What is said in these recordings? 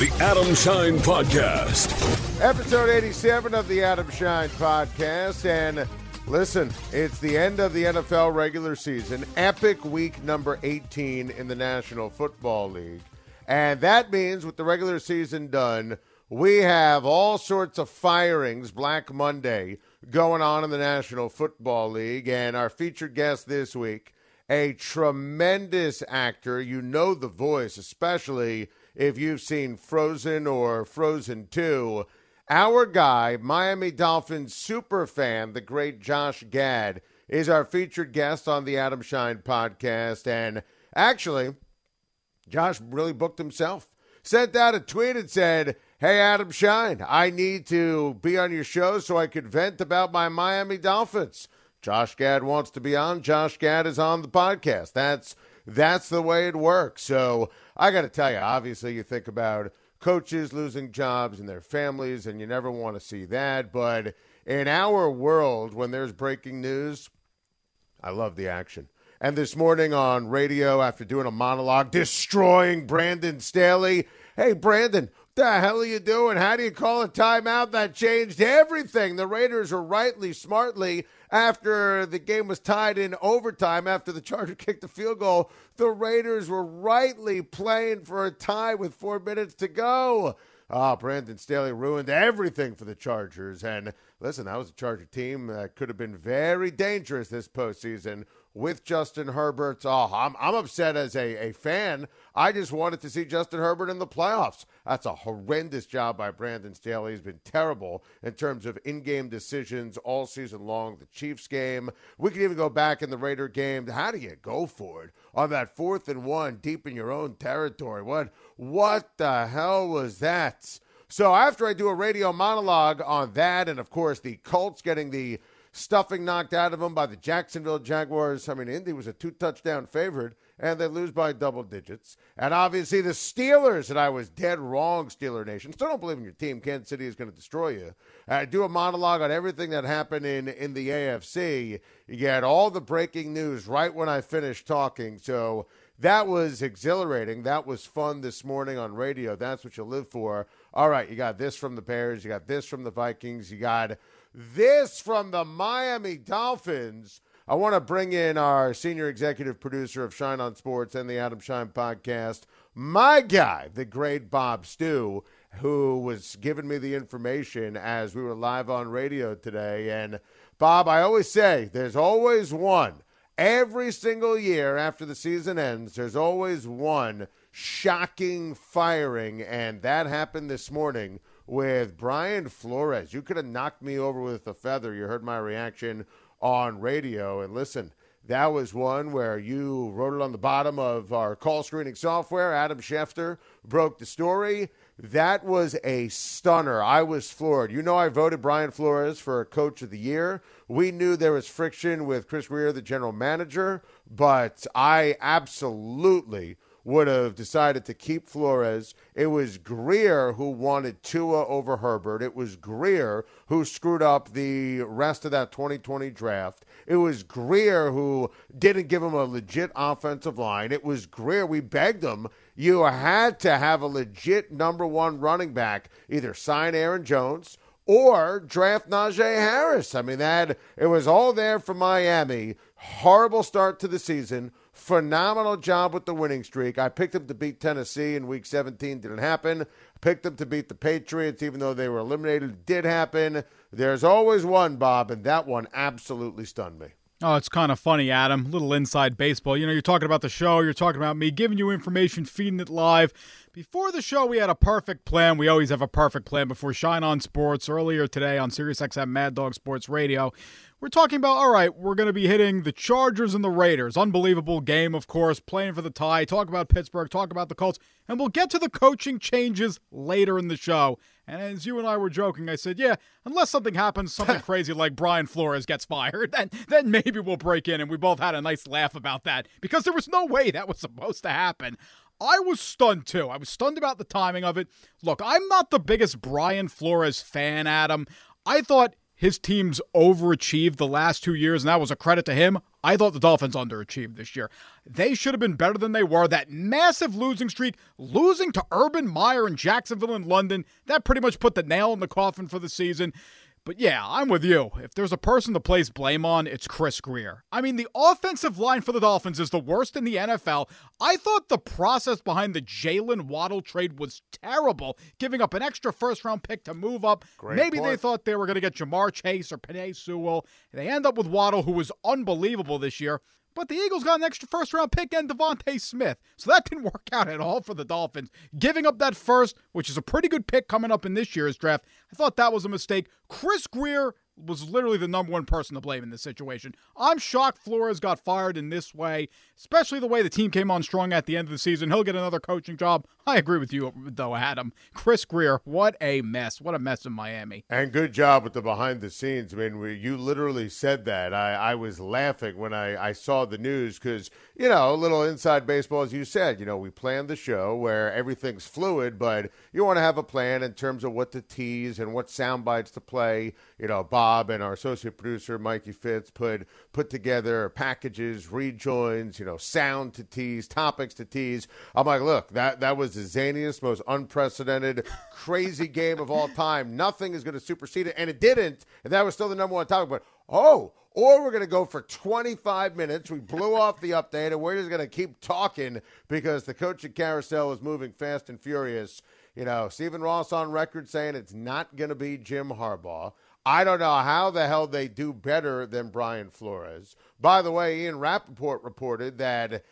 The Adam Schein Podcast. Episode 87 of the Adam Schein Podcast. And listen, it's the end of the NFL regular season. Epic week number 18 in the National Football League. And that means with the regular season done, we have all sorts of firings, Black Monday, going on in the National Football League. And our featured guest this week, a tremendous actor. You know the voice, especially if you've seen Frozen or Frozen 2. Our guy, Miami Dolphins super fan, the great Josh Gad, is our featured guest on the Adam Schein podcast. And actually, Josh really booked himself. Sent out a tweet and said, Hey, Adam Schein, I need to be on your show so I could vent about my Miami Dolphins. Josh Gad wants to be on. Josh Gad is on the podcast. That's that's the way it works. So I got to tell you, obviously, you think about coaches losing jobs and their families, and you never want to see that. But in our world, when there's breaking news, I love the action. And this morning on radio, after doing a monologue destroying Brandon Staley, hey, Brandon, the hell are you doing? How do you call a timeout? That changed everything. The Raiders were rightly, smartly, after the game was tied in overtime, after the Charger kicked the field goal, the Raiders were rightly playing for a tie with four minutes to go. Ah, oh, Brandon Staley ruined everything for the Chargers. And listen, that was a Charger team that could have been very dangerous this postseason with Justin Herbert. Oh, I'm, I'm upset as a, a fan. I just wanted to see Justin Herbert in the playoffs. That's a horrendous job by Brandon Staley. He's been terrible in terms of in game decisions all season long. The Chiefs game, we could even go back in the Raider game. How do you go for it on that fourth and one deep in your own territory? What, what the hell was that? So after I do a radio monologue on that, and of course the Colts getting the stuffing knocked out of them by the Jacksonville Jaguars. I mean, Indy was a two touchdown favorite, and they lose by double digits. And obviously, the Steelers, and I was dead wrong, Steeler Nation. Still don't believe in your team. Kansas City is going to destroy you. I do a monologue on everything that happened in, in the AFC. You get all the breaking news right when I finish talking. So that was exhilarating. That was fun this morning on radio. That's what you live for. All right, you got this from the Bears. You got this from the Vikings. You got this from the Miami Dolphins. I want to bring in our senior executive producer of Schein on Sports and the Adam Schein podcast, my guy, the great Bob Stew, who was giving me the information as we were live on radio today. And Bob, I always say there's always one. Every single year after the season ends, there's always one shocking firing, and that happened this morning with Brian Flores. You could have knocked me over with a feather. You heard my reaction on radio. And listen, that was one where you wrote it on the bottom of our call screening software. Adam Schefter broke the story. That was a stunner. I was floored. You know, I voted Brian Flores for Coach of the Year. We knew there was friction with Chris Grier, the general manager, but I absolutely would have decided to keep Flores. It was Grier who wanted Tua over Herbert. It was Grier who screwed up the rest of that 2020 draft. It was Grier who didn't give him a legit offensive line. It was Grier. We begged him. You had to have a legit number one running back, either sign Aaron Jones or draft Najee Harris. I mean, that it was all there for Miami. Horrible start to the season phenomenal job with the winning streak. I picked them to beat Tennessee in week 17. Didn't happen. Picked them to beat the Patriots, even though they were eliminated. Did happen. There's always one, Bob, and that one absolutely stunned me. Oh, it's kind of funny, Adam. Little inside baseball. You know, you're talking about the show, you're talking about me giving you information, feeding it live. Before the show, we had a perfect plan. We always have a perfect plan before Schein On Sports earlier today on SiriusXM Mad Dog Sports Radio. We're talking about, all right, we're going to be hitting the Chargers and the Raiders. Unbelievable game, of course, playing for the tie. Talk about Pittsburgh, talk about the Colts, and we'll get to the coaching changes later in the show. And as you and I were joking, I said, yeah, unless something happens, something crazy like Brian Flores gets fired, then, then maybe we'll break in. And we both had a nice laugh about that because there was no way that was supposed to happen. I was stunned too. I was stunned about the timing of it. Look, I'm not the biggest Brian Flores fan, Adam. I thought his teams overachieved the last two years, and that was a credit to him. I thought the Dolphins underachieved this year. They should have been better than they were. That massive losing streak, losing to Urban Meyer in Jacksonville and London, that pretty much put the nail in the coffin for the season. But yeah, I'm with you. If there's a person to place blame on, it's Chris Grier. I mean, the offensive line for the Dolphins is the worst in the NFL. I thought the process behind the Jaylen Waddle trade was terrible, giving up an extra first round pick to move up. Great Maybe point. they thought they were going to get Ja'Marr Chase or Penei Sewell. They end up with Waddle, who was unbelievable this year. But the Eagles got an extra first round pick and DeVonta Smith. So that didn't work out at all for the Dolphins. Giving up that first, which is a pretty good pick coming up in this year's draft, I thought that was a mistake. Chris Grier was literally the number one person to blame in this situation. I'm shocked Flores got fired in this way, especially the way the team came on strong at the end of the season. He'll get another coaching job. I agree with you, though, Adam. Chris Grier, what a mess. What a mess in Miami. And good job with the behind the scenes. I mean, we, you literally said that. I, I was laughing when I, I saw the news because, you know, a little inside baseball, as you said, you know, we planned the show where everything's fluid, but you want to have a plan in terms of what to tease and what sound bites to play. You know, Bob and our associate producer, Mikey Fitz, put, put together packages, rejoins, you know, sound to tease, topics to tease. I'm like, look, that, that was the zaniest, most unprecedented, crazy game of all time. Nothing is going to supersede it, and it didn't. And that was still the number one topic. But oh, or we're going to go for 25 minutes. We blew off the update, and we're just going to keep talking because the coaching carousel is moving fast and furious. You know, Stephen Ross on record saying it's not going to be Jim Harbaugh. I don't know how the hell they do better than Brian Flores. By the way, Ian Rapoport reported that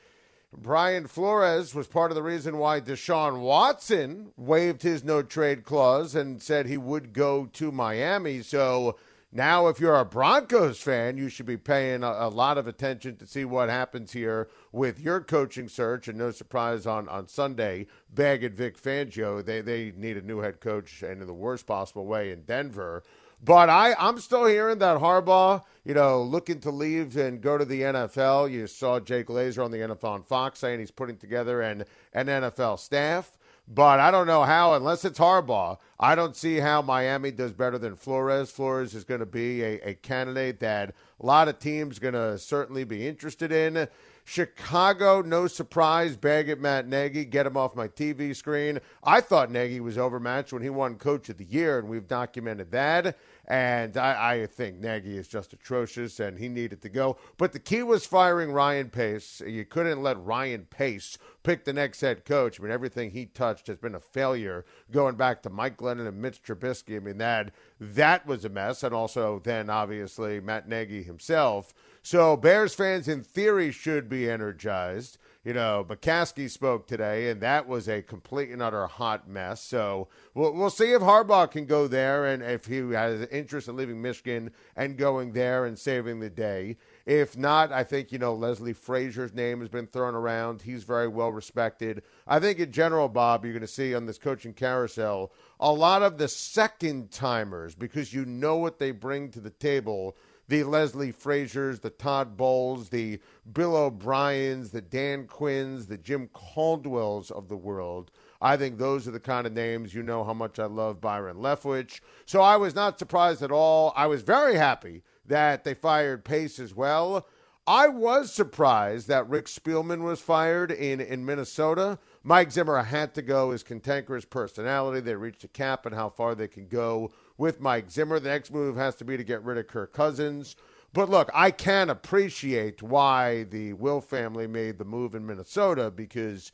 Brian Flores was part of the reason why Deshaun Watson waived his no trade clause and said he would go to Miami. So now, if you're a Broncos fan, you should be paying a, a lot of attention to see what happens here with your coaching search. And no surprise on, on Sunday, Baggett Vic Fangio, they, they need a new head coach and in the worst possible way in Denver. But I, I'm still hearing that Harbaugh, you know, looking to leave and go to the NFL. You saw Jay Glazer on the NFL on Fox saying he's putting together an, an NFL staff. But I don't know how, unless it's Harbaugh, I don't see how Miami does better than Flores. Flores is going to be a, a candidate that a lot of teams going to certainly be interested in. Chicago, no surprise, bag at Matt Nagy, get him off my TV screen. I thought Nagy was overmatched when he won Coach of the Year, and we've documented that. And I, I think Nagy is just atrocious, and he needed to go. But the key was firing Ryan Pace. You couldn't let Ryan Pace pick the next head coach. I mean, everything he touched has been a failure, going back to Mike Glennon and Mitch Trubisky. I mean, that that was a mess, and also then obviously Matt Nagy himself. So Bears fans, in theory, should be energized. You know, McCaskey spoke today, and that was a complete and utter hot mess. So we'll, we'll see if Harbaugh can go there and if he has interest in leaving Michigan and going there and saving the day. If not, I think, you know, Leslie Frazier's name has been thrown around. He's very well respected. I think in general, Bob, you're going to see on this coaching carousel a lot of the second timers because you know what they bring to the table the Leslie Fraziers, the Todd Bowles, the Bill O'Briens, the Dan Quinns, the Jim Caldwells of the world. I think those are the kind of names you know how much I love Byron Leftwich. So I was not surprised at all. I was very happy that they fired Pace as well. I was surprised that Rick Spielman was fired in, in Minnesota. Mike Zimmer had to go. His cantankerous personality, they reached a cap and how far they can go with Mike Zimmer. The next move has to be to get rid of Kirk Cousins. But look, I can appreciate why the Wilf family made the move in Minnesota because,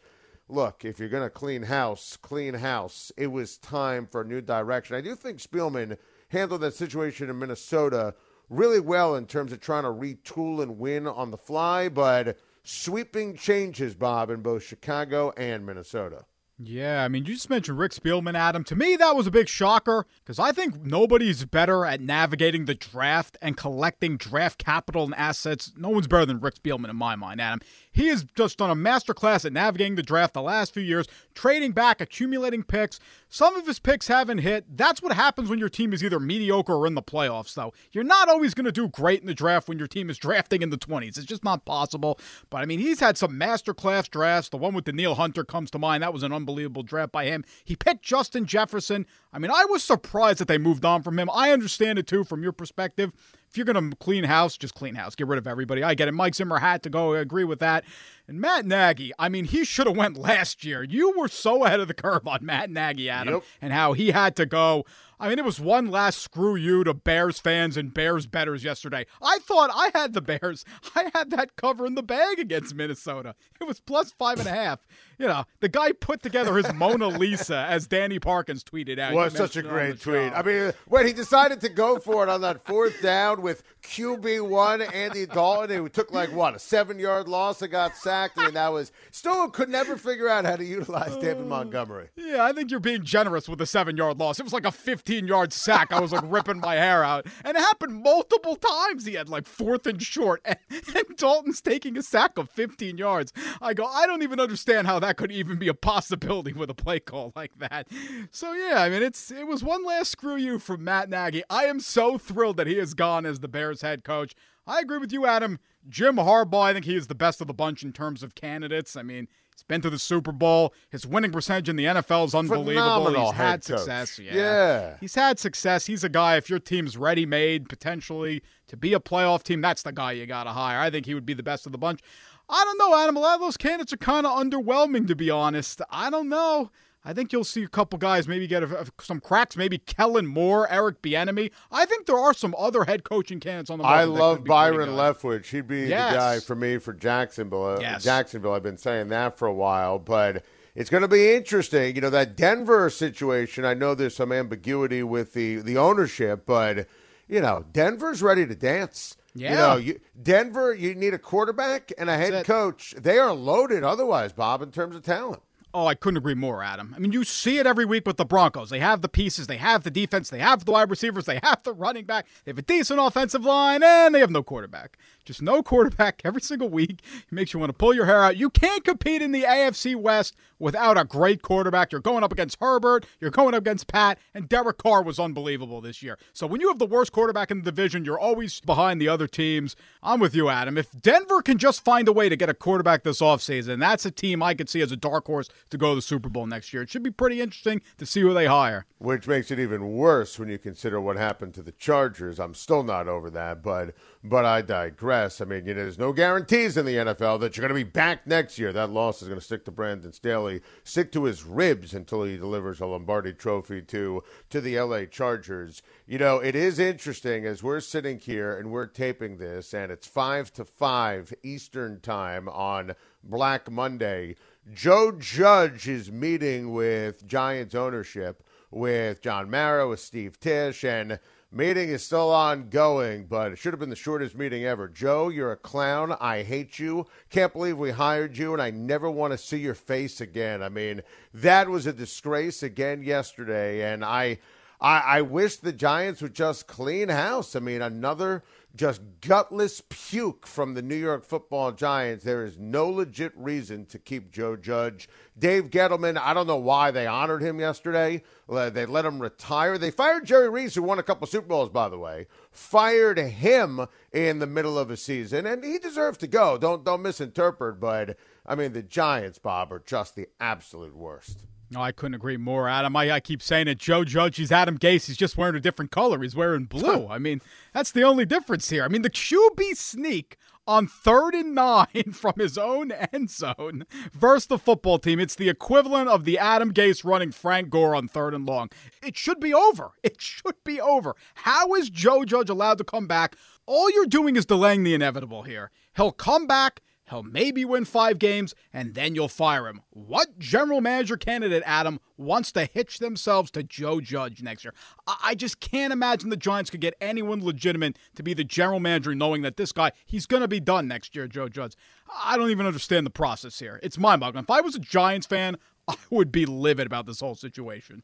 look, if you're going to clean house, clean house. It was time for a new direction. I do think Spielman handled that situation in Minnesota really well in terms of trying to retool and win on the fly, but sweeping changes, Bob, in both Chicago and Minnesota. Yeah, I mean, you just mentioned Rick Spielman, Adam. To me, that was a big shocker because I think nobody's better at navigating the draft and collecting draft capital and assets. No one's better than Rick Spielman in my mind, Adam. He has just done a masterclass at navigating the draft the last few years, trading back, accumulating picks. Some of his picks haven't hit. That's what happens when your team is either mediocre or in the playoffs, though. You're not always going to do great in the draft when your team is drafting in the 20s. It's just not possible. But I mean, he's had some masterclass drafts. The one with Danielle Hunter comes to mind. That was an unbelievable draft by him. He picked Justin Jefferson. I mean, I was surprised that they moved on from him. I understand it too from your perspective if you're going to clean house, just clean house. Get rid of everybody. I get it. Mike Zimmer had to go. I agree with that. And Matt Nagy, I mean, he should have went last year. You were so ahead of the curve on Matt Nagy, Adam, yep. and how he had to go. I mean, it was one last screw you to Bears fans and Bears betters yesterday. I thought I had the Bears. I had that cover in the bag against Minnesota. It was plus five and a half. You know, the guy put together his Mona Lisa, as Danny Parkins tweeted out. Was such a great tweet. I mean, when he decided to go for it on that fourth down with QB one Andy Dalton, it took like what a seven yard loss and got sacked. and that was still could never figure out how to utilize David oh. Montgomery. Yeah, I think you're being generous with the seven yard loss. It was like a 15 yard sack. I was like ripping my hair out, and it happened multiple times. He had like fourth and short, and, and Dalton's taking a sack of 15 yards. I go, I don't even understand how that could even be a possibility with a play call like that. So yeah, I mean it's it was one last screw you from Matt Nagy. I am so thrilled that he has gone as the Bears head coach. I agree with you, Adam. Jim Harbaugh, I think he is the best of the bunch in terms of candidates. I mean, he's been to the Super Bowl. His winning percentage in the NFL is unbelievable. Phenomenal he's had success. Yeah. yeah. He's had success. He's a guy, if your team's ready made potentially to be a playoff team, that's the guy you got to hire. I think he would be the best of the bunch. I don't know, Adam. A lot of those candidates are kind of underwhelming, to be honest. I don't know. I think you'll see a couple guys maybe get a, a, some cracks. Maybe Kellen Moore, Eric Bieniemy. I think there are some other head coaching candidates on the market. I love Byron Leftwich. He'd be yes. the guy for me for Jacksonville. Uh, yes. Jacksonville. I've been saying that for a while, but it's going to be interesting. You know that Denver situation. I know there's some ambiguity with the the ownership, but you know Denver's ready to dance. Yeah. You know, you, Denver, you need a quarterback and a head coach. They are loaded otherwise, Bob, in terms of talent. Oh, I couldn't agree more, Adam. I mean, you see it every week with the Broncos. They have the pieces, they have the defense, they have the wide receivers, they have the running back, they have a decent offensive line, and they have no quarterback. Just no quarterback every single week. It makes you want to pull your hair out. You can't compete in the AFC West without a great quarterback. You're going up against Herbert, you're going up against Pat, and Derek Carr was unbelievable this year. So when you have the worst quarterback in the division, you're always behind the other teams. I'm with you, Adam. If Denver can just find a way to get a quarterback this offseason, that's a team I could see as a dark horse to go to the Super Bowl next year. It should be pretty interesting to see who they hire. Which makes it even worse when you consider what happened to the Chargers. I'm still not over that, but but I digress. I mean, you know, there's no guarantees in the NFL that you're going to be back next year. That loss is going to stick to Brandon Staley, stick to his ribs until he delivers a Lombardi Trophy to to the LA Chargers. You know, it is interesting as we're sitting here and we're taping this, and it's five to five Eastern time on Black Monday. Joe Judge is meeting with Giants ownership with John Mara, with Steve Tisch, and Meeting is still ongoing, but it should have been the shortest meeting ever. Joe, you're a clown. I hate you. Can't believe we hired you, and I never want to see your face again. I mean, that was a disgrace again yesterday, and I, I, I wish the Giants would just clean house. I mean, another just gutless puke from the New York football giants. There is no legit reason to keep Joe Judge. Dave Gettleman, I don't know why they honored him yesterday. Uh, they let him retire. They fired Jerry Reese, who won a couple Super Bowls, by the way. Fired him in the middle of a season, and he deserved to go. Don't don't misinterpret, but I mean the Giants, Bob, are just the absolute worst. No, I couldn't agree more, Adam. I, I keep saying it. Joe Judge, he's Adam Gase. He's just wearing a different color. He's wearing blue. I mean, that's the only difference here. I mean, the QB sneak on third and nine from his own end zone versus the football team. It's the equivalent of the Adam Gase running Frank Gore on third and long. It should be over. It should be over. How is Joe Judge allowed to come back? All you're doing is delaying the inevitable here. He'll come back He'll maybe win five games, and then you'll fire him. What general manager candidate, Adam, wants to hitch themselves to Joe Judge next year? I, just can't imagine the Giants could get anyone legitimate to be the general manager knowing that this guy, he's going to be done next year, Joe Judge. I don't even understand the process here. It's mind boggling. If I was a Giants fan, I would be livid about this whole situation.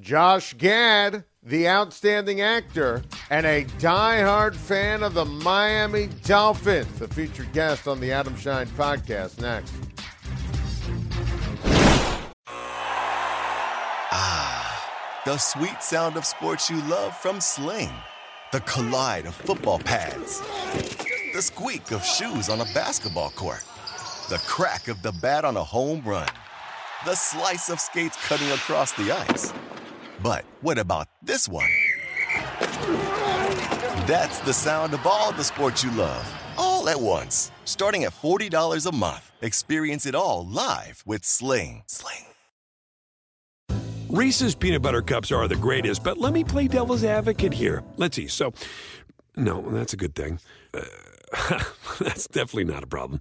Josh Gad, the outstanding actor and a die-hard fan of the Miami Dolphins, the featured guest on the Adam Schein podcast. Next. Ah, the sweet sound of sports you love from Sling. The collide of football pads. The squeak of shoes on a basketball court. The crack of the bat on a home run. The slice of skates cutting across the ice. But what about this one? That's the sound of all the sports you love, all at once. Starting at $40 a month. Experience it all live with Sling. Sling. Reese's peanut butter cups are the greatest, but let me play devil's advocate here. Let's see. So, no, that's a good thing. Uh, that's definitely not a problem.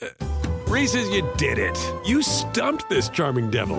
Uh, Reese's, you did it. You stumped this charming devil.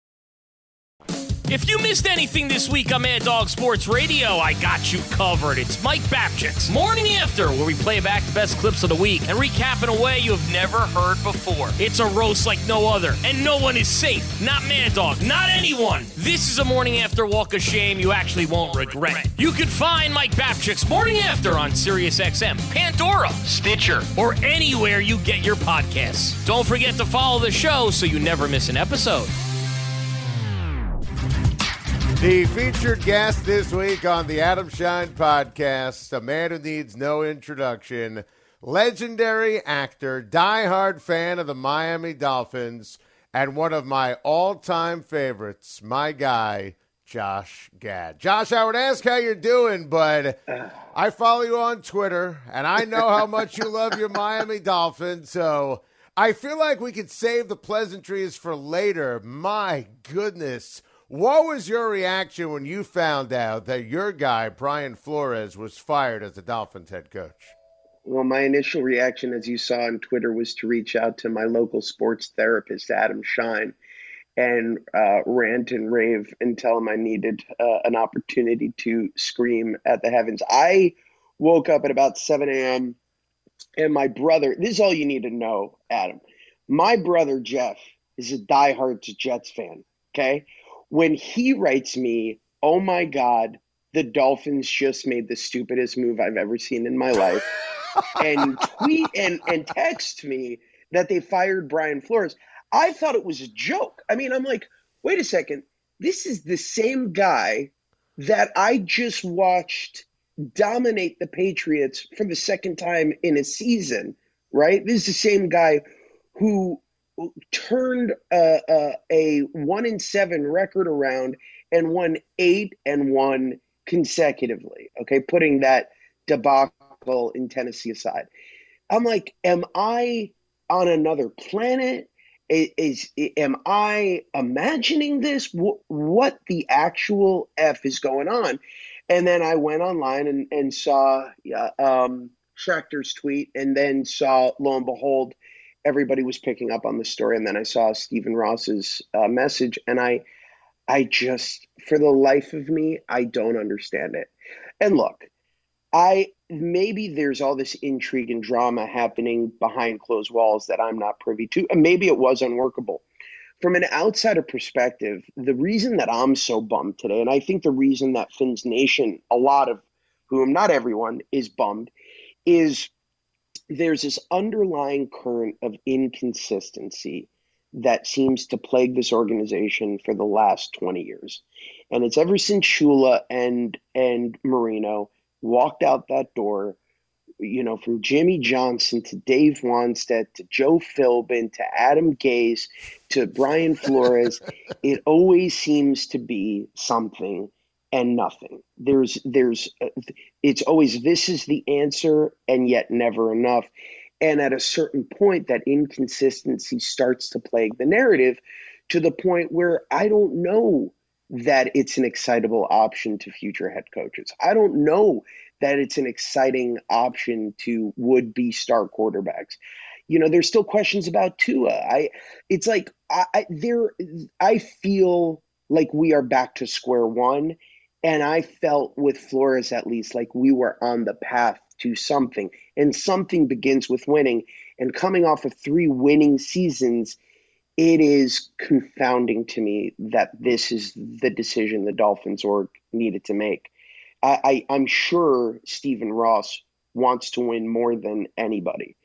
If you missed anything this week on Mad Dog Sports Radio, I got you covered. It's Mike Babchik's Morning After, where we play back the best clips of the week and recap in a way you have never heard before. It's a roast like no other, and no one is safe. Not Mad Dog, not anyone. This is a Morning After walk of shame you actually won't regret. You can find Mike Babchik's Morning After on SiriusXM, Pandora, Stitcher, or anywhere you get your podcasts. Don't forget to follow the show so you never miss an episode. The featured guest this week on the Adam Schein podcast, a man who needs no introduction, legendary actor, diehard fan of the Miami Dolphins, and one of my all time favorites, my guy, Josh Gad. Josh, I would ask how you're doing, but I follow you on Twitter, and I know how much you love your Miami Dolphins, so I feel like we could save the pleasantries for later. My goodness. What was your reaction when you found out that your guy, Brian Flores, was fired as the Dolphins head coach? Well, my initial reaction, as you saw on Twitter, was to reach out to my local sports therapist, Adam Schein, and uh, rant and rave and tell him I needed uh, an opportunity to scream at the heavens. I woke up at about 7 a.m. and my brother, this is all you need to know, Adam. My brother, Jeff, is a diehard Jets fan, okay? When he writes me, "Oh my God, the Dolphins just made the stupidest move I've ever seen in my life," and tweet and and text me that they fired Brian Flores, I thought it was a joke. I mean, I'm like, wait a second, this is the same guy that I just watched dominate the Patriots for the second time in a season, right? This is the same guy who turned a, a, a one in seven record around and won eight and one consecutively. Okay, putting that debacle in Tennessee aside, I'm like, am I on another planet? Is, is am I imagining this? What, what the actual f is going on? And then I went online and and saw uh, um, tweet, and then saw lo and behold everybody was picking up on the story, and then I saw Stephen Ross's uh, message, and I, I just, for the life of me, I don't understand it. And look, I maybe there's all this intrigue and drama happening behind closed walls that I'm not privy to, and maybe it was unworkable. From an outsider perspective, the reason that I'm so bummed today, and I think the reason that Finn's Nation, a lot of whom, not everyone, is bummed, is there's this underlying current of inconsistency that seems to plague this organization for the last 20 years. And it's ever since Shula and and Marino walked out that door, you know, from Jimmy Johnson to Dave Wannstedt to Joe Philbin to Adam Gase to Brian Flores, it always seems to be something and nothing. There's there's uh, it's always this is the answer and yet never enough. And at a certain point that inconsistency starts to plague the narrative to the point where I don't know that it's an excitable option to future head coaches. I don't know that it's an exciting option to would be star quarterbacks. You know, there's still questions about Tua. I it's like I, I there I feel like we are back to square one. And I felt with Flores at least like we were on the path to something. And something begins with winning. And coming off of three winning seasons, it is confounding to me that this is the decision the Dolphins org needed to make. I, I, am sure Stephen Ross wants to win more than anybody.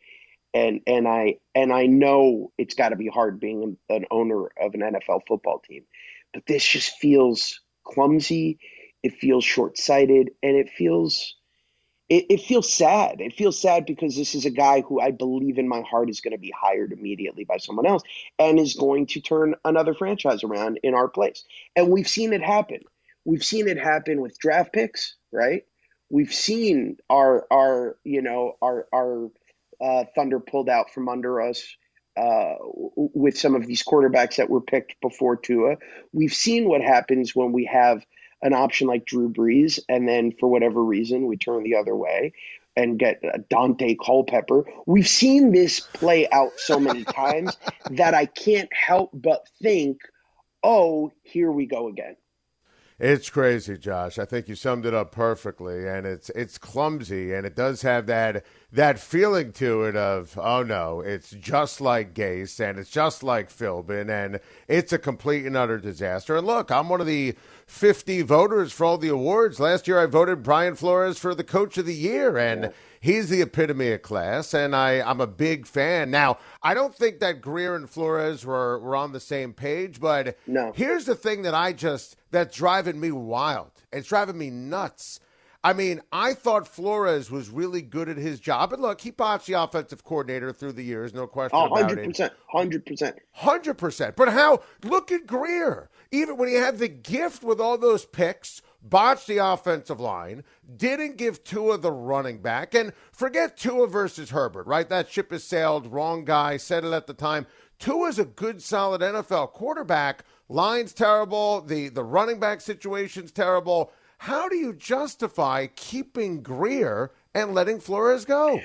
And and I and I know it's got to be hard being an owner of an NFL football team, but this just feels clumsy. It feels short sighted, and it feels it, it, feels sad. It feels sad because this is a guy who I believe in my heart is going to be hired immediately by someone else and is going to turn another franchise around in our place. And we've seen it happen. We've seen it happen with draft picks, right? We've seen our our you know our our uh, thunder pulled out from under us uh, with some of these quarterbacks that were picked before Tua. We've seen what happens when we have an option like Drew Brees, and then for whatever reason we turn the other way and get uh, Daunte Culpepper. We've seen this play out so many times that I can't help but think, oh, here we go again. It's crazy, Josh. I think you summed it up perfectly, and it's it's clumsy, and it does have that that feeling to it of oh no, it's just like Gase, and it's just like Philbin, and it's a complete and utter disaster. And look, I'm one of the 50 voters for all the awards. Last year, I voted Brian Flores for the Coach of the Year, and. He's the epitome of class, and I, I'm a big fan. Now, I don't think that Grier and Flores were, were on the same page, but no. here's the thing that I just that's driving me wild. It's driving me nuts. I mean, I thought Flores was really good at his job. And look, he botched the offensive coordinator through the years, no question oh, 100%, about it. 100%. 100%. But how? Look at Grier. Even when he had the gift with all those picks, botched the offensive line, didn't give Tua the running back, and forget Tua versus Herbert, right? That ship has sailed. Wrong guy said it at the time. Tua's a good, solid NFL quarterback. Line's terrible. The the running back situation's terrible. How do you justify keeping Grier and letting Flores go?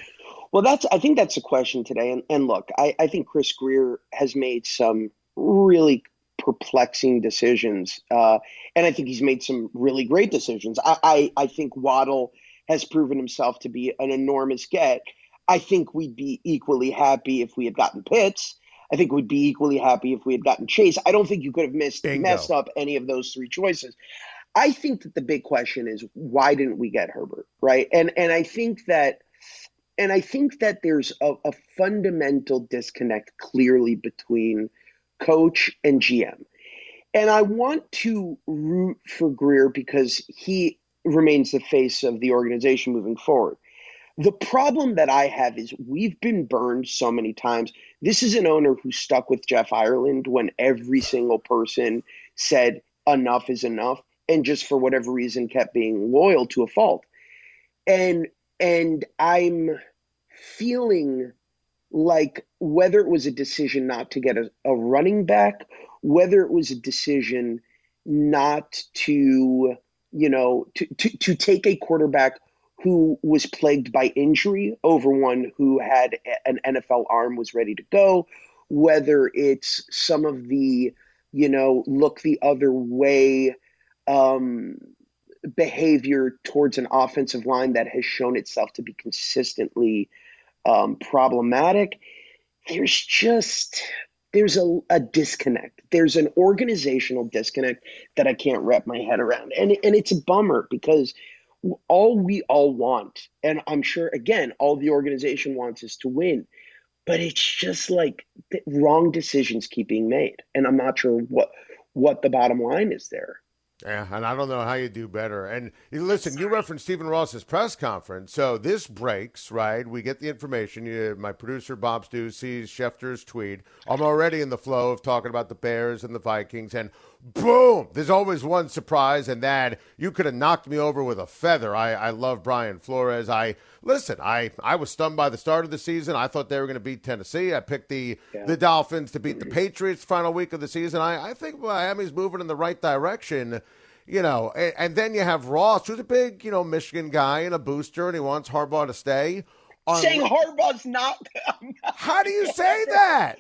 Well, that's I think that's the question today. And, and look, I, I think Chris Grier has made some really perplexing decisions. Uh, and I think he's made some really great decisions. I, I, I, think Waddle has proven himself to be an enormous get. I think we'd be equally happy if we had gotten Pitts. I think we'd be equally happy if we had gotten Chase. I don't think you could have missed Bingo. messed up any of those three choices. I think that the big question is why didn't we get Herbert, right? And and I think that and I think that there's a, a fundamental disconnect clearly between coach and GM. And I want to root for Grier because he remains the face of the organization moving forward. The problem that I have is we've been burned so many times. This is an owner who stuck with Jeff Ireland when every single person said enough is enough and just for whatever reason kept being loyal to a fault. And and I'm feeling like whether it was a decision not to get a, a running back, whether it was a decision not to, you know, to, to, to take a quarterback who was plagued by injury over one who had an NFL arm was ready to go, whether it's some of the, you know, look the other way um, behavior towards an offensive line that has shown itself to be consistently um, problematic. There's just there's a, a disconnect. There's an organizational disconnect that I can't wrap my head around, and and it's a bummer because all we all want, and I'm sure again, all the organization wants is to win, but it's just like wrong decisions keep being made, and I'm not sure what what the bottom line is there. Yeah, and I don't know how you do better. And you- listen, you referenced Stephen Ross's press conference. So this breaks, right? We get the information. You, my producer, Bob Stew, sees Schefter's tweet. I'm already in the flow of talking about the Bears and the Vikings. And boom, there's always one surprise, and that you could have knocked me over with a feather. I, I love Brian Flores. I listen, I, I was stunned by the start of the season. I thought they were going to beat Tennessee. I picked the, the Dolphins to beat the Patriots final week of the season. I, I think Miami's moving in the right direction you know, and, and, then you have Ross, who's a big, you know, Michigan guy and a booster, and he wants Harbaugh to stay. On, saying Harbaugh's not. how do you say that?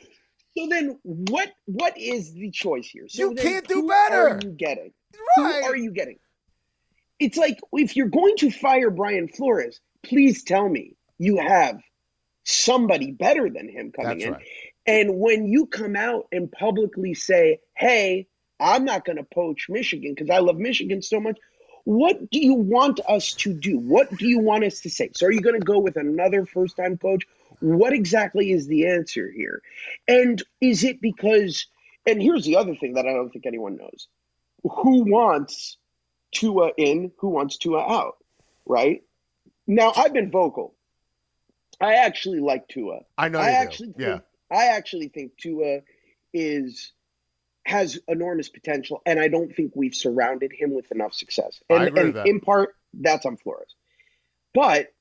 So then, what what is the choice here? So you can't do better. Are you getting? Right. Who are you getting? It's like if you're going to fire Brian Flores, please tell me you have somebody better than him coming That's in. Right. And when you come out and publicly say, "Hey," I'm not going to poach Michigan because I love Michigan so much. What do you want us to do? What do you want us to say? So, are you going to go with another first time coach? What exactly is the answer here? And is it because, and here's the other thing that I don't think anyone knows who wants Tua in, who wants Tua out, right? Now, I've been vocal. I actually like Tua. I know. I actually do. think, yeah. I actually think Tua is has enormous potential, and I don't think we've surrounded him with enough success. And, I agree and in part, that's on Flores. But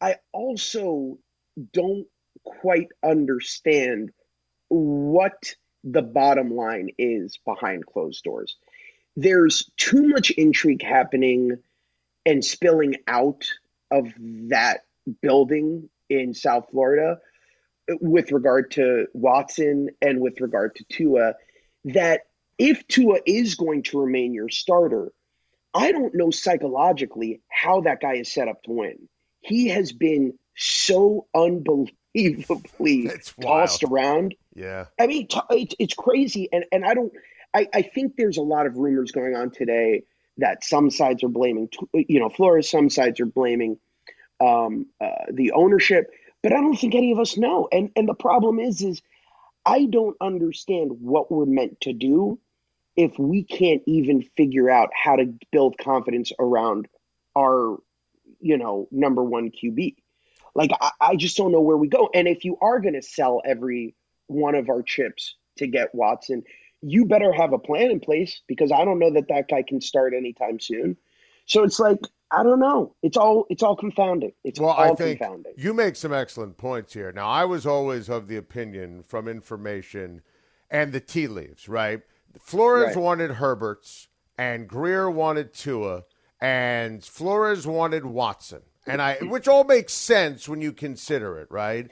I also don't quite understand what the bottom line is behind closed doors. There's too much intrigue happening and spilling out of that building in South Florida with regard to Watson and with regard to Tua that if Tua is going to remain your starter, I don't know psychologically how that guy is set up to win. He has been so unbelievably It's tossed around. Yeah. I mean, it's, it's crazy. And, and I don't, I, I think there's a lot of rumors going on today that some sides are blaming, you know, Flores, some sides are blaming um, uh, the ownership, but I don't think any of us know. And, and the problem is, is I don't understand what we're meant to do if we can't even figure out how to build confidence around our, you know, number one QB. Like, I, I just don't know where we go. And if you are going to sell every one of our chips to get Watson, you better have a plan in place because I don't know that that guy can start anytime soon. So it's like, I don't know. It's all it's all confounding. It's Well, all I think confounding. you make some excellent points here. Now, I was always of the opinion from information and the tea leaves, right? Flores Right. wanted Herberts, and Grier wanted Tua, and Flores wanted Watson, and I, which all makes sense when you consider it, right?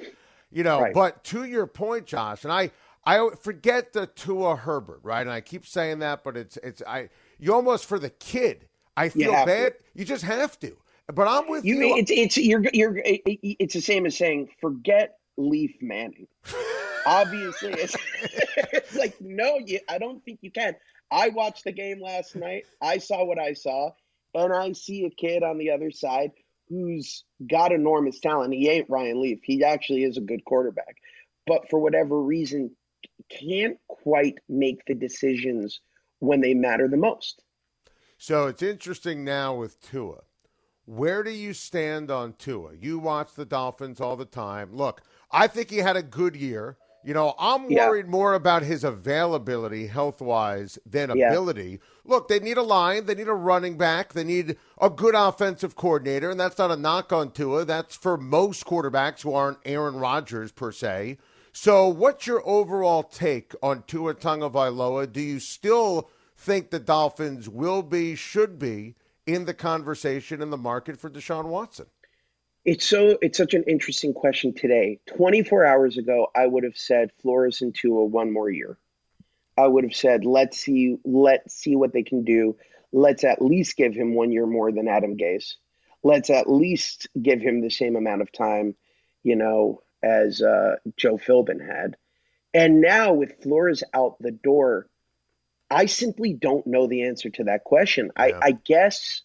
You know, Right. but to your point, Josh, and I, I forget the Tua Herbert, right? And I keep saying that, but it's it's I you almost for the kid. I feel to. bad. You just have to. But I'm with You, you. it's it's you're you're it- it's the same as saying forget Leaf Manning. Obviously, it's, it's like no, you, I don't think you can. I watched the game last night. I saw what I saw, and I see a kid on the other side who's got enormous talent. He ain't Ryan Leaf. He actually is a good quarterback, but for whatever reason, can't quite make the decisions when they matter the most. So it's interesting now with Tua. Where do you stand on Tua? You watch the Dolphins all the time. Look, I think he had a good year. You know, I'm Yeah. worried more about his availability health wise than Yeah. ability. Look, they need a line, they need a running back, they need a good offensive coordinator, and that's not a knock on Tua. That's for most quarterbacks who aren't Aaron Rodgers per se. So, what's your overall take on Tua Tagovailoa? Do you still think the Dolphins will be, should be, in the conversation in the market for Deshaun Watson? It's so it's such an interesting question today. 24 hours ago, I would have said Flores and Tua one more year. I would have said let's see let's see what they can do. Let's at least give him one year more than Adam Gase. Let's at least give him the same amount of time, you know, as uh, Joe Philbin had. And now with Flores out the door, I simply don't know the answer to that question. Yeah. I, I guess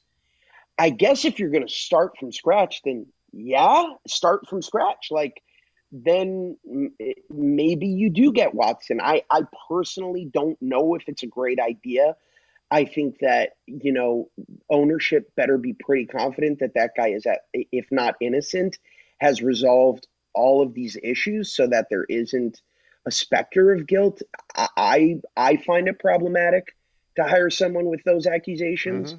I guess if you're going to start from scratch, then yeah, start from scratch. Like then maybe you do get Watson. I I personally don't know if it's a great idea. I think that, you know, ownership better be pretty confident that that guy is, at, if not innocent, has resolved all of these issues so that there isn't a specter of guilt. I, I find it problematic to hire someone with those accusations.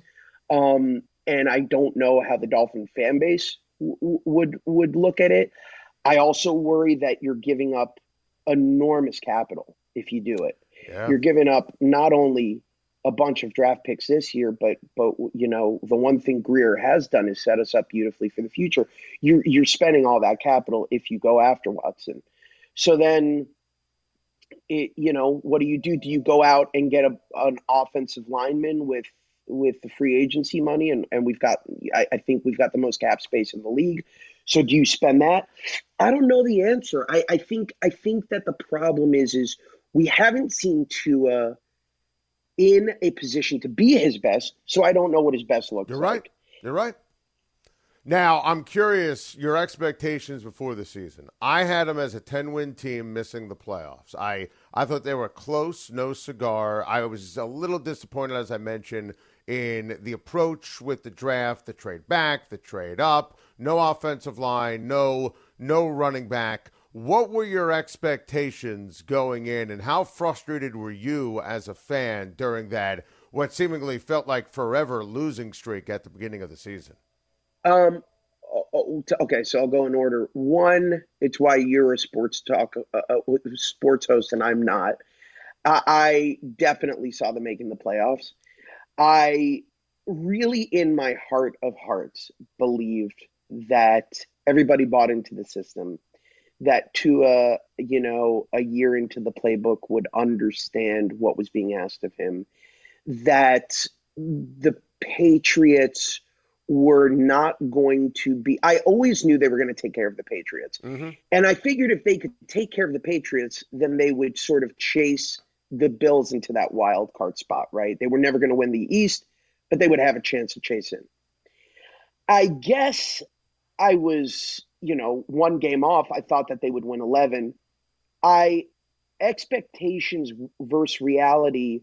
Mm-hmm. Um, and I don't know how the Dolphin fan base w- would would look at it. I also worry that you're giving up enormous capital if you do it. Yeah. You're giving up not only a bunch of draft picks this year, but but you know the one thing Grier has done is set us up beautifully for the future. You're you're spending all that capital if you go after Watson. So then, it, you know what do you do? Do you go out and get a, an offensive lineman with with the free agency money, and and we've got I, I think we've got the most cap space in the league. So do you spend that? I don't know the answer. I, I think I think that the problem is is we haven't seen Tua in a position to be his best, so I don't know what his best looks You're like. right. You're right. Now, I'm curious your expectations before the season. I had them as a 10-win team missing the playoffs. I I thought they were close, no cigar. I was a little disappointed as I mentioned in the approach with the draft, the trade back, the trade up, no offensive line, no no running back. What were your expectations going in, and how frustrated were you as a fan during that what seemingly felt like forever losing streak at the beginning of the season? Um. Okay, so I'll go in order. One, it's why you're a sports talk, uh, uh sports host, and I'm not. I definitely saw them making the playoffs. I really, in my heart of hearts, believed that everybody bought into the system, that Tua, you know, a year into the playbook would understand what was being asked of him, that the Patriots were not going to be I always knew they were going to take care of the Patriots. Mm-hmm. And I figured if they could take care of the Patriots, then they would sort of chase the Bills into that wild card spot, right? They were never going to win the East, but they would have a chance to chase in. I guess I was, you know, one game off. I thought that they would win 11. I expectations versus reality.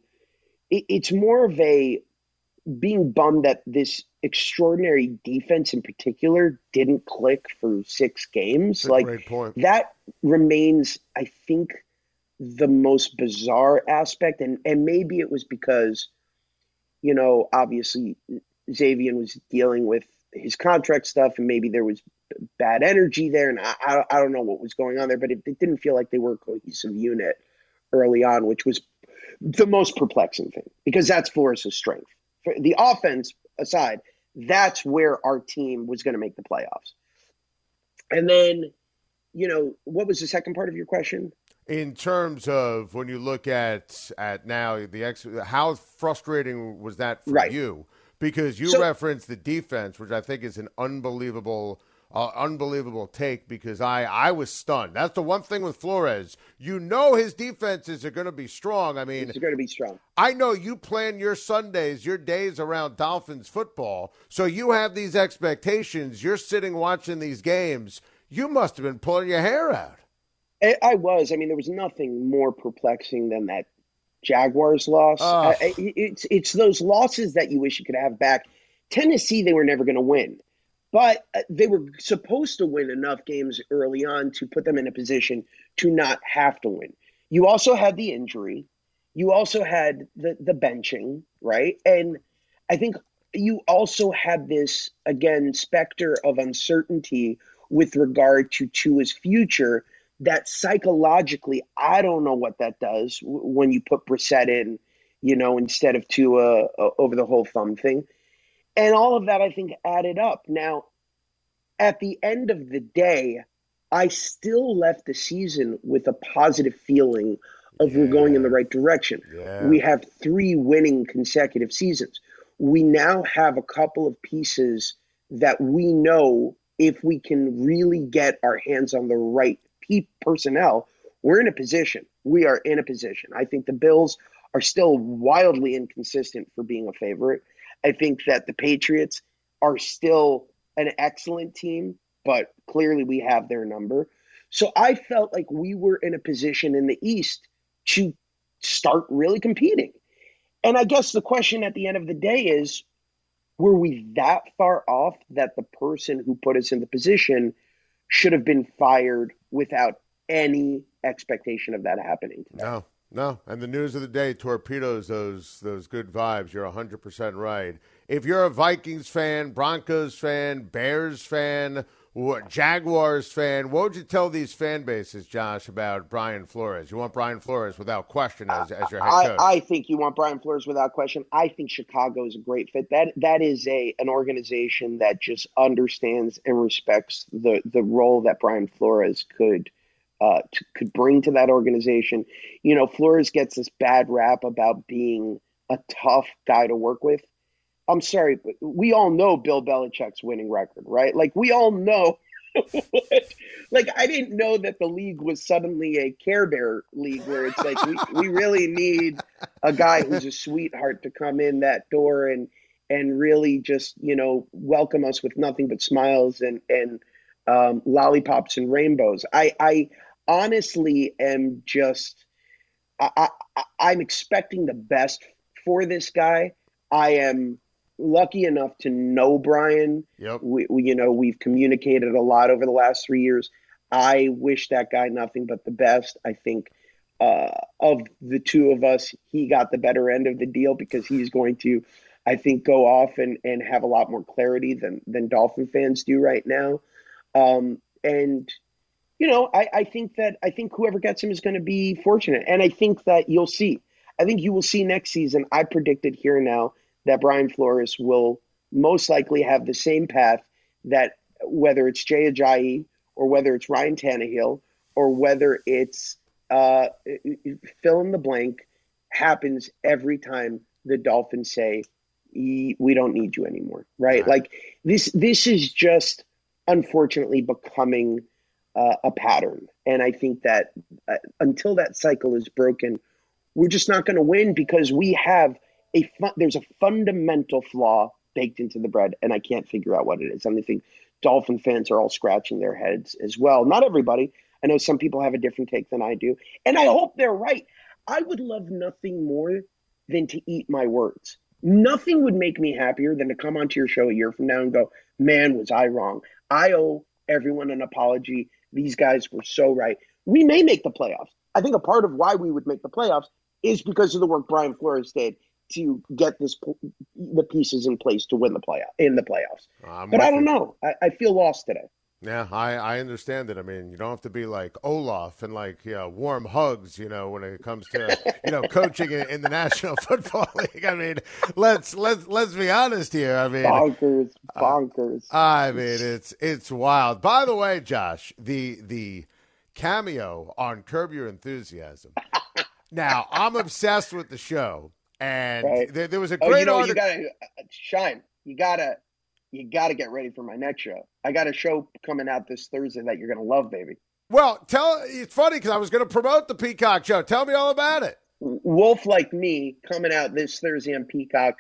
It, it's more of a being bummed that this extraordinary defense in particular didn't click for six games. like that remains, I think, the most bizarre aspect, and and maybe it was because, you know, obviously Xavier was dealing with his contract stuff, and maybe there was bad energy there, and I, I, I don't know what was going on there, but it, it didn't feel like they were a cohesive unit early on, which was the most perplexing thing because that's Flores' strength. For the offense aside, that's where our team was going to make the playoffs. And then, you know, what was the second part of your question? In terms of when you look at at now the ex, how frustrating was that for right. you? Because you so, referenced the defense, which I think is an unbelievable. Uh, unbelievable take because I, I was stunned. That's the one thing with Flores. You know his defenses are going to be strong. I mean, it's going to be strong. I know you plan your Sundays, your days around Dolphins football, so you have these expectations. You're sitting watching these games. You must have been pulling your hair out. I was. I mean, there was nothing more perplexing than that Jaguars loss. Uh, it's it's those losses that you wish you could have back. Tennessee, they were never going to win, but uh, they were supposed to win enough games early on to put them in a position to not have to win. You also had the injury. You also had the the benching, right? And I think you also had this again specter of uncertainty with regard to Tua's future that psychologically, I don't know what that does when you put Brissett in, you know, instead of Tua uh, over the whole thumb thing. And all of that, I think, added up. Now, at the end of the day, I still left the season with a positive feeling of yeah. we're going in the right direction. Yeah. We have three winning consecutive seasons. We now have a couple of pieces that we know if we can really get our hands on the right personnel, we're in a position. We are in a position. I think the Bills are still wildly inconsistent for being a favorite. I think that the Patriots are still an excellent team, but clearly we have their number. So I felt like we were in a position in the East to start really competing. And I guess the question at the end of the day is were we that far off that the person who put us in the position should have been fired without any expectation of that happening? Today? No, no. And the news of the day torpedoes those those good vibes. You're 100% right. If you're a Vikings fan, Broncos fan, Bears fan, Jaguars fan, what would you tell these fan bases, Josh, about Brian Flores? You want Brian Flores without question as, as your head coach? I, I think you want Brian Flores without question. I think Chicago is a great fit. That that is a an organization that just understands and respects the the role that Brian Flores could uh, to, could bring to that organization. You know, Flores gets this bad rap about being a tough guy to work with. I'm sorry, but we all know Bill Belichick's winning record, right? Like we all know. what? like I didn't know that the league was suddenly a Care Bear league where it's like we, we really need a guy who's a sweetheart to come in that door and and really just you know welcome us with nothing but smiles and and um, lollipops and rainbows. I I honestly am just I, I I'm expecting the best for this guy. I am lucky enough to know Brian. Yep. We, we, you know, we've communicated a lot over the last three years. I wish that guy nothing but the best. I think uh, of the two of us, he got the better end of the deal because he's going to, I think, go off and, and have a lot more clarity than than Dolphin fans do right now. Um, and you know, I, I think that I think whoever gets him is going to be fortunate, and I think that you'll see. I think you will see next season. I predicted here now that Brian Flores will most likely have the same path that whether it's Jay Ajayi or whether it's Ryan Tannehill or whether it's uh, fill in the blank happens every time the Dolphins say we don't need you anymore, right? Like this this is just unfortunately becoming uh, a pattern, and I think that uh, until that cycle is broken, we're just not going to win because we have a there's a fundamental flaw baked into the bread, and I can't figure out what it is. And I think Dolphin fans are all scratching their heads as well. Not everybody. I know some people have a different take than I do, and I hope they're right. I would love nothing more than to eat my words. Nothing would make me happier than to come onto your show a year from now and go, "Man, was I wrong? I owe everyone an apology. These guys were so right. We may make the playoffs. I think a part of why we would make the playoffs is because of the work Brian Flores did to get this the pieces in place to win the playoff in the playoffs. I'm but I don't you. know. I, I, feel lost today. Yeah, I, I understand it. I mean, you don't have to be like Olaf and like you know, warm hugs, you know, when it comes to you know coaching in, in, the National Football League. I mean, let's let's let's be honest here. I mean, bonkers, uh, bonkers. Uh, I mean, it's it's wild. By the way, Josh, the the cameo on Curb Your Enthusiasm. now, I'm obsessed with the show and right. there, there, was a great. Oh, you know, article- you gotta uh, Schein. You gotta, you gotta get ready for my next show. I got a show coming out this Thursday that you're gonna love, baby. Well, tell. It's funny because I was to promote the Peacock show. Tell me all about it. Wolf like me coming out this Thursday on Peacock.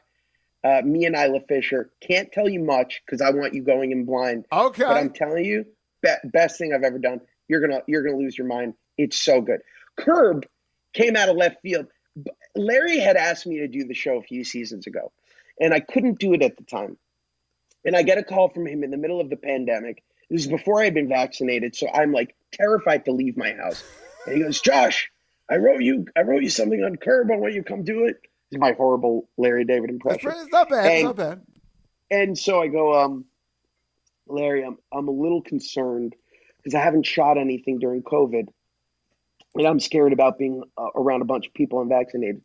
Uh, me and Isla Fisher can't tell you much because I want you going in blind. Okay, but I'm telling you, be- best thing I've ever done. You're gonna you're gonna lose your mind. It's so good. Curb came out of left field. Larry had asked me to do the show a few seasons ago, and I couldn't do it at the time. And I get a call from him in the middle of the pandemic. This is before I had been vaccinated, so I'm like terrified to leave my house. And he goes, "Josh, I wrote you, I wrote you something on Curb. I want you to come do it." It's my horrible Larry David impression. It's not bad. And, it's not bad. And so I go, um, Larry, I'm I'm a little concerned because I haven't shot anything during COVID and I'm scared about being uh, around a bunch of people unvaccinated.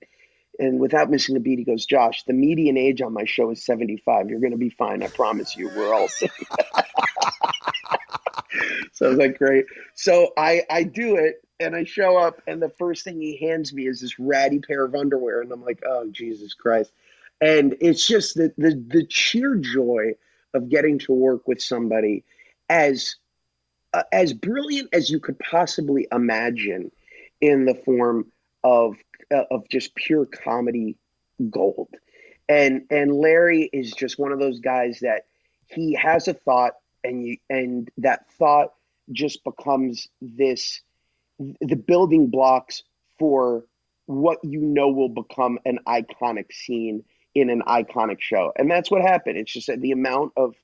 And without missing a beat, he goes, Josh, the median age on my show is 75. You're going to be fine. I promise you. We're all safe. so I was like, great. So I, I do it and I show up, and the first thing he hands me is this ratty pair of underwear. And I'm like, oh, Jesus Christ. And it's just the, the, the sheer joy of getting to work with somebody as uh, as brilliant as you could possibly imagine in the form of uh, of just pure comedy gold. And and Larry is just one of those guys that he has a thought and you and that thought just becomes this the building blocks for what you know will become an iconic scene in an iconic show. And that's what happened. It's just that the amount of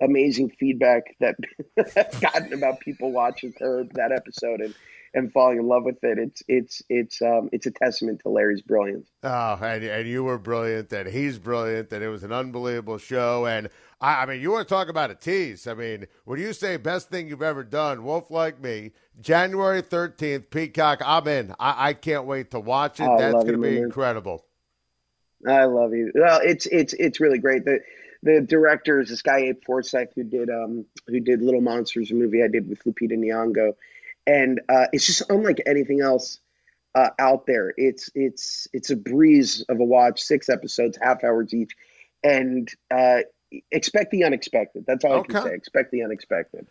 amazing feedback that I've gotten about people watching Curb that episode and and falling in love with it. It's it's it's um it's a testament to Larry's brilliance. Oh, and, and you were brilliant, and he's brilliant, and it was an unbelievable show. And I, I mean, you want to talk about a tease? I mean, when you say best thing you've ever done, Wolf like me, January thirteenth, Peacock. I'm in. I, I can't wait to watch it. I That's going to be man. incredible. I love you. Well, it's it's it's really great. The the director is this guy Abe Forsyth who did um who did Little Monsters, a movie I did with Lupita Nyong'o, and uh, it's just unlike anything else uh, out there. It's it's it's a breeze of a watch. Six episodes, half hours each, and uh, expect the unexpected. That's all I can say. Expect the unexpected.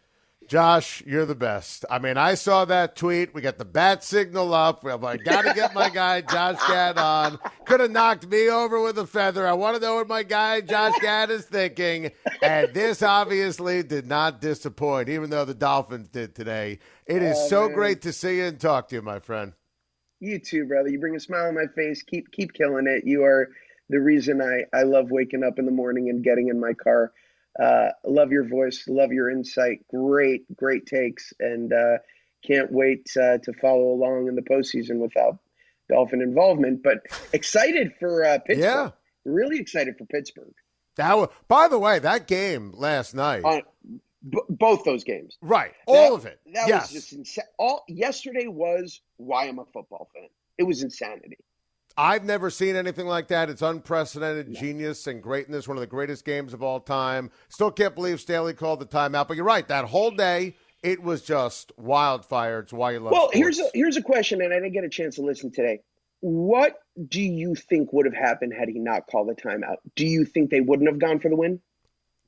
Josh, you're the best. I mean, I saw that tweet. We got the bat signal up. I'm like, got to get my guy Josh Gad on. Could have knocked me over with a feather. I want to know what my guy Josh Gad is thinking. And this obviously did not disappoint, even though the Dolphins did today. It is Oh, so man. great to see you and talk to you, my friend. You too, brother. You bring a smile on my face. Keep keep killing it. You are the reason I I love waking up in the morning and getting in my car. Uh, love your voice. Love your insight. Great, great takes, and uh, can't wait uh, to follow along in the postseason without Dolphin involvement. But excited for uh, Pittsburgh. Yeah. Really excited for Pittsburgh. That was, by the way, that game last night. On b- both those games. right. All That- of it. That yes. was just insane. All yesterday was why I'm a football fan. It was insanity. I've never seen anything like that. It's unprecedented genius and greatness. One of the greatest games of all time. Still can't believe Staley called the timeout. But you're right. That whole day, it was just wildfire. It's why you love. Well, sports. here's a here's a question, and I didn't get a chance to listen today. What do you think would have happened had he not called the timeout? Do you think they wouldn't have gone for the win?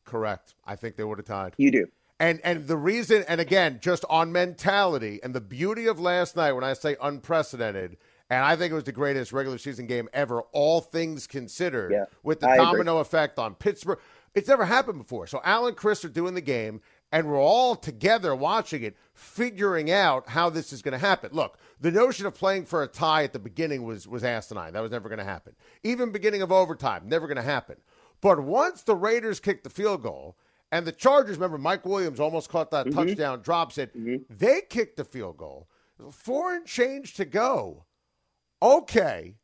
correct. I think they would have tied. You do. And and the reason, and again, just on mentality and the beauty of last night, when I say unprecedented, and I think it was the greatest regular season game ever, all things considered, Yeah, with the I agree. domino effect on Pittsburgh. It's never happened before. So Al and Cris are doing the game, and we're all together watching it, figuring out how this is going to happen. Look, the notion of playing for a tie at the beginning was was asinine. That was never going to happen. Even beginning of overtime, never going to happen. But once the Raiders kicked the field goal, and the Chargers, remember, Mike Williams almost caught that mm-hmm. touchdown, drops it. Mm-hmm. They kicked the field goal. Four and change to go. Okay,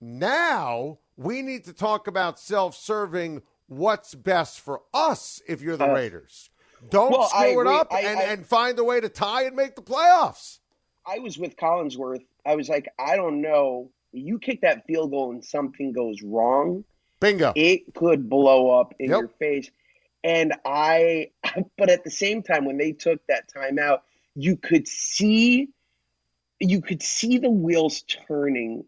now we need to talk about self serving what's best for us if you're the Uh, Raiders. Don't well, screw it up I- and, I- and find a way to tie and make the playoffs. I was with Collinsworth. I was like, I don't know. You kick that field goal and something goes wrong, Bingo. it could blow up in Yep. your face. And I, but at the same time, when they took that timeout, you could see, you could see the wheels turning,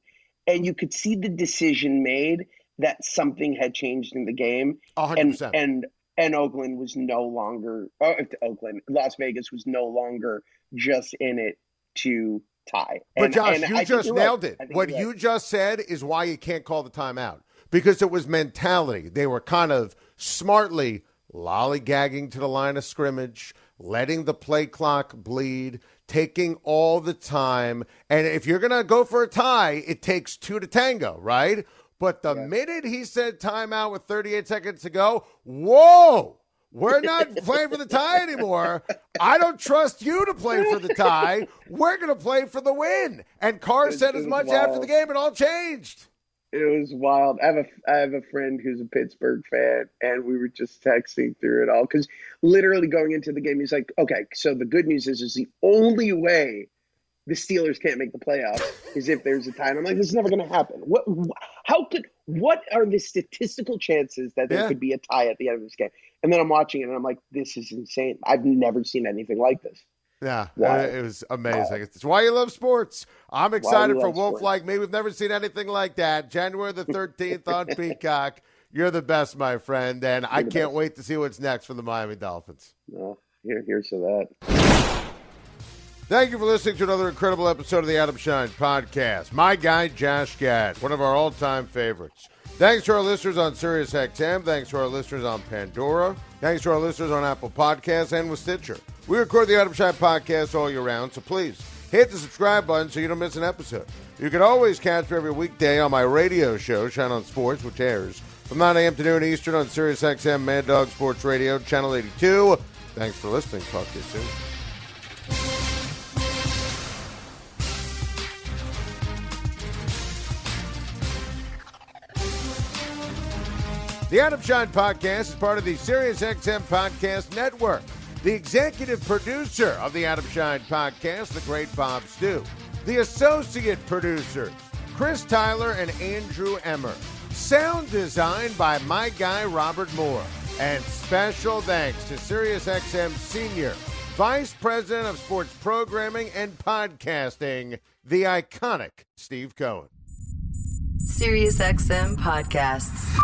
and you could see the decision made that something had changed in the game, A hundred and percent. and and Oakland was no longer, oh, Oakland, Las Vegas was no longer just in it to tie. But And- Josh, and you think just you're right. nailed it. What right. you just said is why you can't call the timeout because it was mentality. They were kind of smartly lollygagging to the line of scrimmage, letting the play clock bleed, taking all the time. And if you're going to go for a tie, it takes two to tango, right? But the minute he said timeout with 38 seconds to go, whoa! We're not playing for the tie anymore. I don't trust you to play for the tie. We're going to play for the win. And Carr said as much after the game. It all changed. It was wild. I have a I have a friend who's a Pittsburgh fan, and we were just texting through it all because literally going into the game, he's like, "Okay, so the good news is, is the only way the Steelers can't make the playoffs is if there's a tie." I'm like, "This is never going to happen. What? How could? What are the statistical chances that there Yeah. could be a tie at the end of this game?" And then I'm watching it, and I'm like, "This is insane. I've never seen anything like this." Yeah, it was amazing. It's why you love sports. I'm excited for Wolf sports. like me. We've never seen anything like that. January the 13th on Peacock. You're the best, my friend. And I can't best. wait to see what's next for the Miami Dolphins. Oh, here, here's to that. Thank you for listening to another incredible episode of the Adam Schein podcast. My guy, Josh Gad, one of our all time favorites. Thanks to our listeners on SiriusXM. Thanks to our listeners on Pandora. Thanks to our listeners on Apple Podcasts and with Stitcher. We record the Adam Schein podcast all year round, so please hit the subscribe button so you don't miss an episode. You can always catch me every weekday on my radio show, Schein on Sports, which airs from 9 a.m. to noon Eastern on Sirius XM Mad Dog Sports Radio, Channel 82. Thanks for listening. Talk to you soon. The Adam Schein Podcast is part of the SiriusXM Podcast Network. The executive producer of the Adam Schein Podcast, the great Bob Stew. The associate producers, Chris Tyler and Andrew Emmer. Sound design by my guy, Robert Moore. And special thanks to SiriusXM Senior Vice President of Sports Programming and Podcasting, the iconic Steve Cohen. SiriusXM podcasts.